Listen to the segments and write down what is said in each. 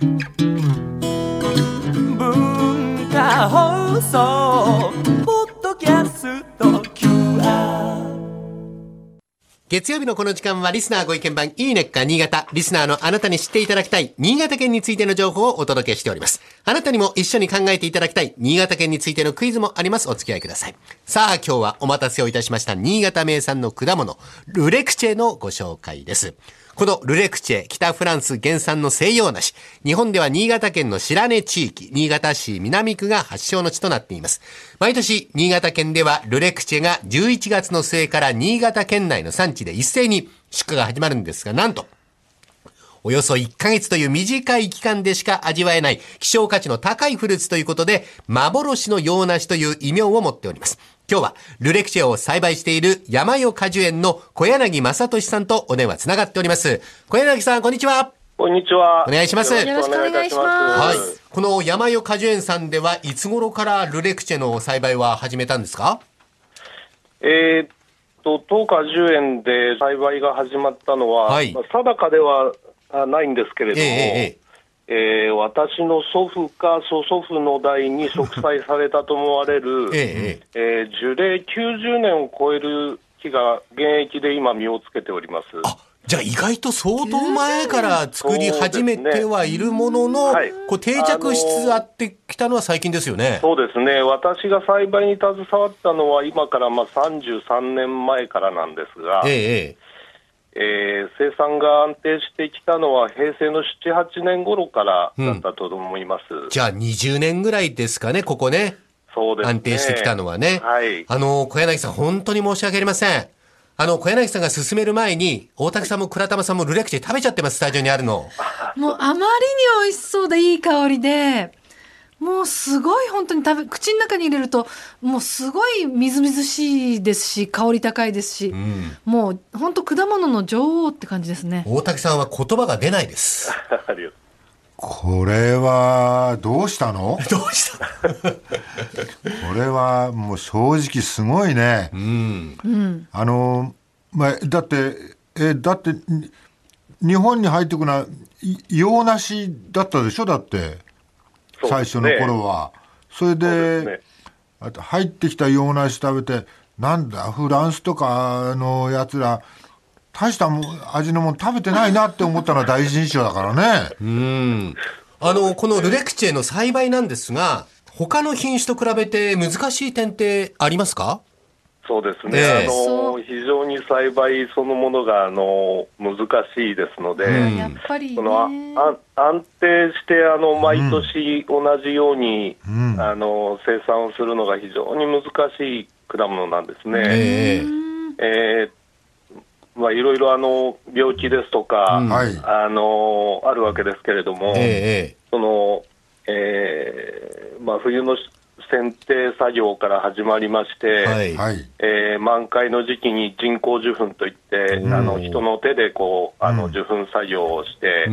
文化放送ポッドキャスト QR 月曜日のこの時間はリスナーご意見番いいねっか新潟。リスナーのあなたに知っていただきたい新潟県についての情報をお届けしております。あなたにも一緒に考えていただきたい新潟県についてのクイズもあります。お付き合いください。さあ今日はお待たせをいたしました新潟名産の果物、ルレクチェのご紹介です。このルレクチェ、北フランス原産の西洋梨。日本では新潟県の白根地域、新潟市南区が発祥の地となっています。毎年、新潟県ではルレクチェが11月の末から新潟県内の産地で一斉に出荷が始まるんですが、なんと、およそ1ヶ月という短い期間でしか味わえない希少価値の高いフルーツということで、幻の洋梨という異名を持っております。今日は、ルレクチェを栽培している山代果樹園の小柳正俊さんとお電話つながっております。小柳さん、こんにちは。こんにちは。お願いしますよろしくお願いいたします。はい。この山代果樹園さんではいつ頃からルレクチェの栽培は始めたんですか？えーっと、当果樹園で栽培が始まったのは、はいまあ定かではあないんですけれども、えええええー私の祖父か祖祖父の代に植栽されたと思われる、ええええー樹齢90年を超える木が現役で今、実をつけております。あ、じゃあ意外と相当前から作り始めてはいるものの、そうですねこう定着しつつあってきたのは最近ですよね。そうですね、私が栽培に携わったのは、今からまあ33年前からなんですが、えええええー生産が安定してきたのは平成の7、8年頃からだったと思います。じゃあ20年ぐらいですかね、ここね。そうですね。安定してきたのはね。はい。あの、小柳さん、本当に申し訳ありません。あの、小柳さんが進める前に、大竹さんも倉玉さんもルレクチェ食べちゃってます、スタジオにあるの。もうあまりに美味しそうでいい香りで、もうすごい本当に食べ、口の中に入れると、もうすごいみずみずしいですし、香り高いですし、もう本当果物の女王って感じですね。大竹さんは言葉が出ないです。ありがとうこれはどうしたの？どうした？これはもう正直すごいね。あの、まあ、だって、え、だって、に日本に入ってくのは、い洋梨だったでしょ？だって。最初の頃は。それでね、あと入ってきた洋梨食べて、なんだ、フランスとかのやつら、大したもん味のもん食べてないなって思ったのは第一印象だからね。うん。あの、このルレクチェの栽培なんですが、他の品種と比べて難しい点ってありますか？そうですね。ええ。あの、非常に栽培そのものが、あの、難しいですので、うん。やっぱりその安定してあの毎年同じように、ん。あの生産をするのが非常に難しい果物なんですね。ええ。えーまあ、いろいろあの病気ですとか、うん。はい。あのあるわけですけれども、ええそのえーまあ、冬の剪定作業から始まりまして、はい。はい。えー満開の時期に人工受粉といって、あの人の手でこうあの受粉作業をして。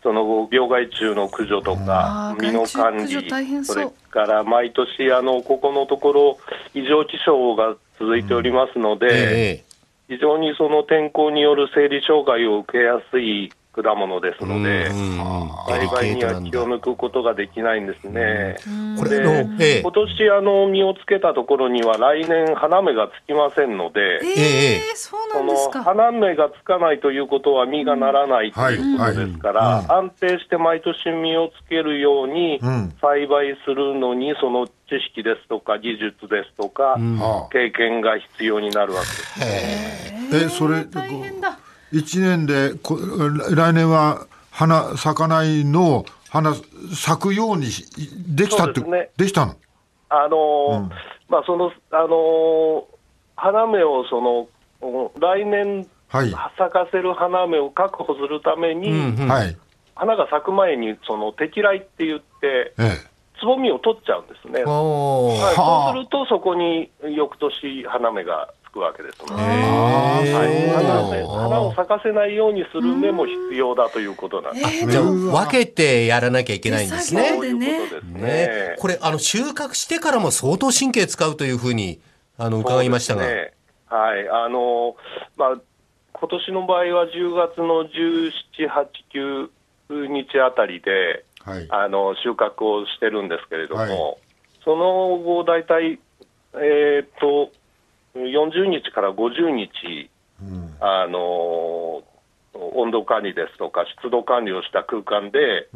その後、病害虫の駆除とか身の管理、それから毎年、あのここのところ、異常気象が続いておりますので、ええ非常にその天候による生理障害を受けやすい果物ですので、うん栽培には気を抜くことができないんですね。これの、ええ。今年あの実をつけたところには来年花芽がつきませんので、その。花芽がつかないということは実がならないということですから、安定して毎年実をつけるようにうん。栽培するのに、その知識ですとか技術ですとか、はあ経験が必要になるわけです。え、それ、大変だ。一年でこ来年は花咲かないのを花咲くようにしできたってね。できたの？あのーまあ、その、あのー花芽をその、お来年はい。咲かせる花芽を確保するために、うん花が咲く前にその適来って言って、えつぼみを取っちゃうんですね。はい、はあそうすると、そこに翌年花芽がつくわけですので、へはい。え花芽花を咲かせないようにする芽も必要だということなんです。えーじゃあ分けてやらなきゃいけないんですね。いうことですね。ね。これ、あの、収穫してからも相当神経使うというふうに、あの、伺いましたが。ね。はい、あのまあ今年の場合は10月の17、8、9日あたりで、はい。あの収穫をしてるんですけれども、はい。その後、大体、えーっと、40日から50日、あの温度管理ですとか、湿度管理をした空間で、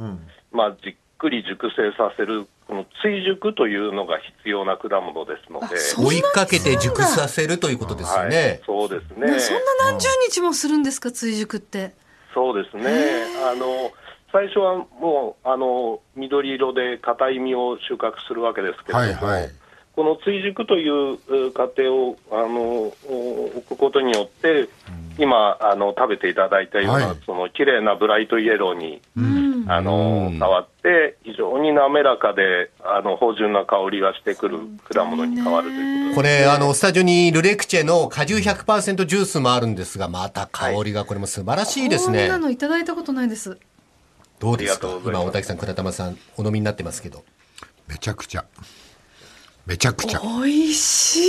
まあ、じっくり熟成させる、この追熟というのが必要な果物ですので、追いかけて熟させるということですよはいね。、そうですね。そんな何十日もするんですか、追熟って。そうですね。あの最初はもうあの緑色で硬い実を収穫するわけですけれども、はいはいこの追熟というう過程をあのお置くことによって、今あの食べていただいたような、はいその綺麗なブライトイエローに、うん。あの変わって非常に滑らかであの芳醇な香りがしてくる果物に変わるということこれ、あの、スタジオにルレクチェの果汁100%ジュースもあるんですが、また香りがこれも素晴らしいですね。こんなのいただいたことないです。どうですか？今、大竹さん、倉玉さん、お飲みになってますけど。めちゃくちゃ。めちゃくちゃ。美味しい。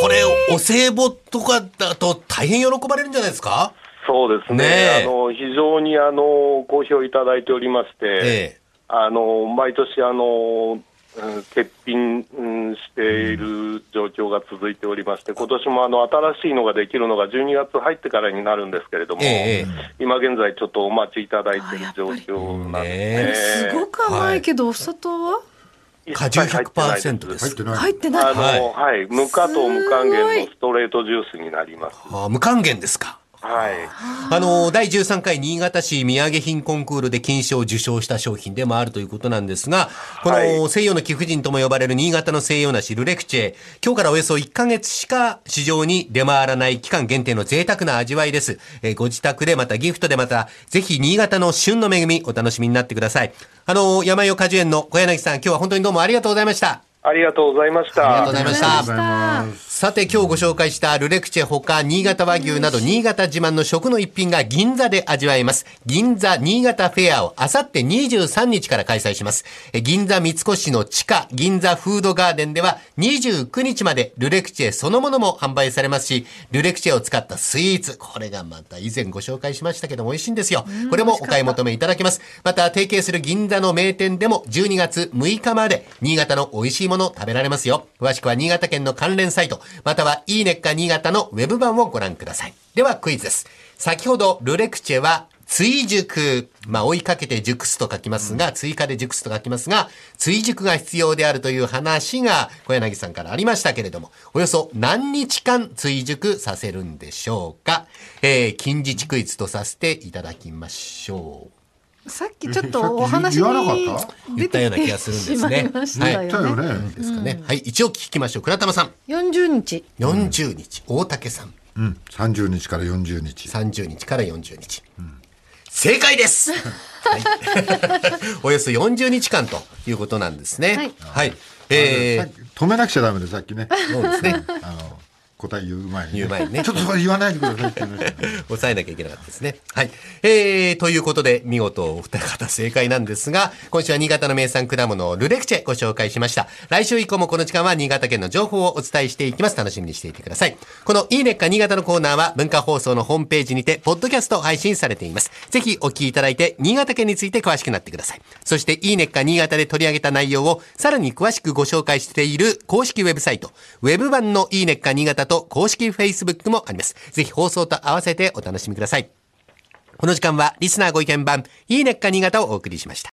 これ、お歳暮とかだと大変喜ばれるんじゃないですか？そうですねねえあの非常にあの好評いただいておりまして、ええ。あの毎年あの、うん欠品うんしている状況が続いておりまして、今年もあの新しいのができるのが12月入ってからになるんですけれども、ええ今現在、ちょっとお待ちいただいている状況なんですね。すごく甘いけど、お砂糖は？果汁一切入ってない100%です入ってない。入ってない。あの、ははいい、無加糖無還元のストレートジュースになります。あ無還元ですかはい。あの、第13回新潟市土産品コンクールで金賞を受賞した商品でもあるということなんですが、こはいの西洋の貴婦人とも呼ばれる新潟の西洋梨ルレクチェ、今日からおよそ1ヶ月しか市場に出回らない期間限定の贅沢な味わいです。えーご自宅でまたギフトでまた、ぜひ新潟の旬の恵みお楽しみになってください。あの、山代果樹園の小柳さん、今日は本当にどうもありがとうございました。ありがとうございました。ありがとうございました。さて今日ご紹介したルレクチェほか新潟和牛など新潟自慢の食の一品が銀座で味わえます。銀座新潟フェアをあさって23日から開催します。え銀座三越の地下銀座フードガーデンでは29日までルレクチェそのものも販売されますし、ルレクチェを使ったスイーツ、これがまた以前ご紹介しましたけども美味しいんですよ。これもお買い求めいただけます。また提携する銀座の名店でも12月6日まで新潟の美味しいもの食べられますよ。詳しくは新潟県の関連サイト、またはいいねっか新潟のウェブ版をご覧ください。ではクイズです。先ほどルレクチェは追熟。まあ、追いかけて熟すと書きますが、追加で熟すと書きますが、追熟が必要であるという話が小柳さんからありましたけれども、およそ何日間追熟させるんでしょうか？えー、近日クイズとさせていただきましょう。さっきちょっとお話に言わなかった？言ったような気がするんですね出てきてしまいましたよね。言ったよね。ですかね。はい、一応聞きましょう。倉玉さん。40日。40日。大竹さん。うん。30日から40日。30日から40日。正解です、はい、およそ40日間ということなんですね。はいはい。えさっき止めなくちゃダメで、さっきね。ー、そうですね。あの、答え言う前に、言う前にねちょっとそれ言わないでくださいって言抑えなきゃいけなかったですね。はい。えー、ということで、見事お二方正解なんですが、今週は新潟の名産果物、ルレクチェご紹介しました。来週以降もこの時間は新潟県の情報をお伝えしていきます。楽しみにしていてください。このいいねっか新潟のコーナーは文化放送のホームページにて、ポッドキャスト配信されています。ぜひお聞きいただいて、新潟県について詳しくなってください。そして、いいねっか新潟で取り上げた内容をさらに詳しくご紹介している公式ウェブサイト、ウェブ版のいいねっか新潟と公式 Facebook もあります。ぜひ放送と合わせてお楽しみください。この時間はリスナーご意見番、いいねっか新潟をお送りしました。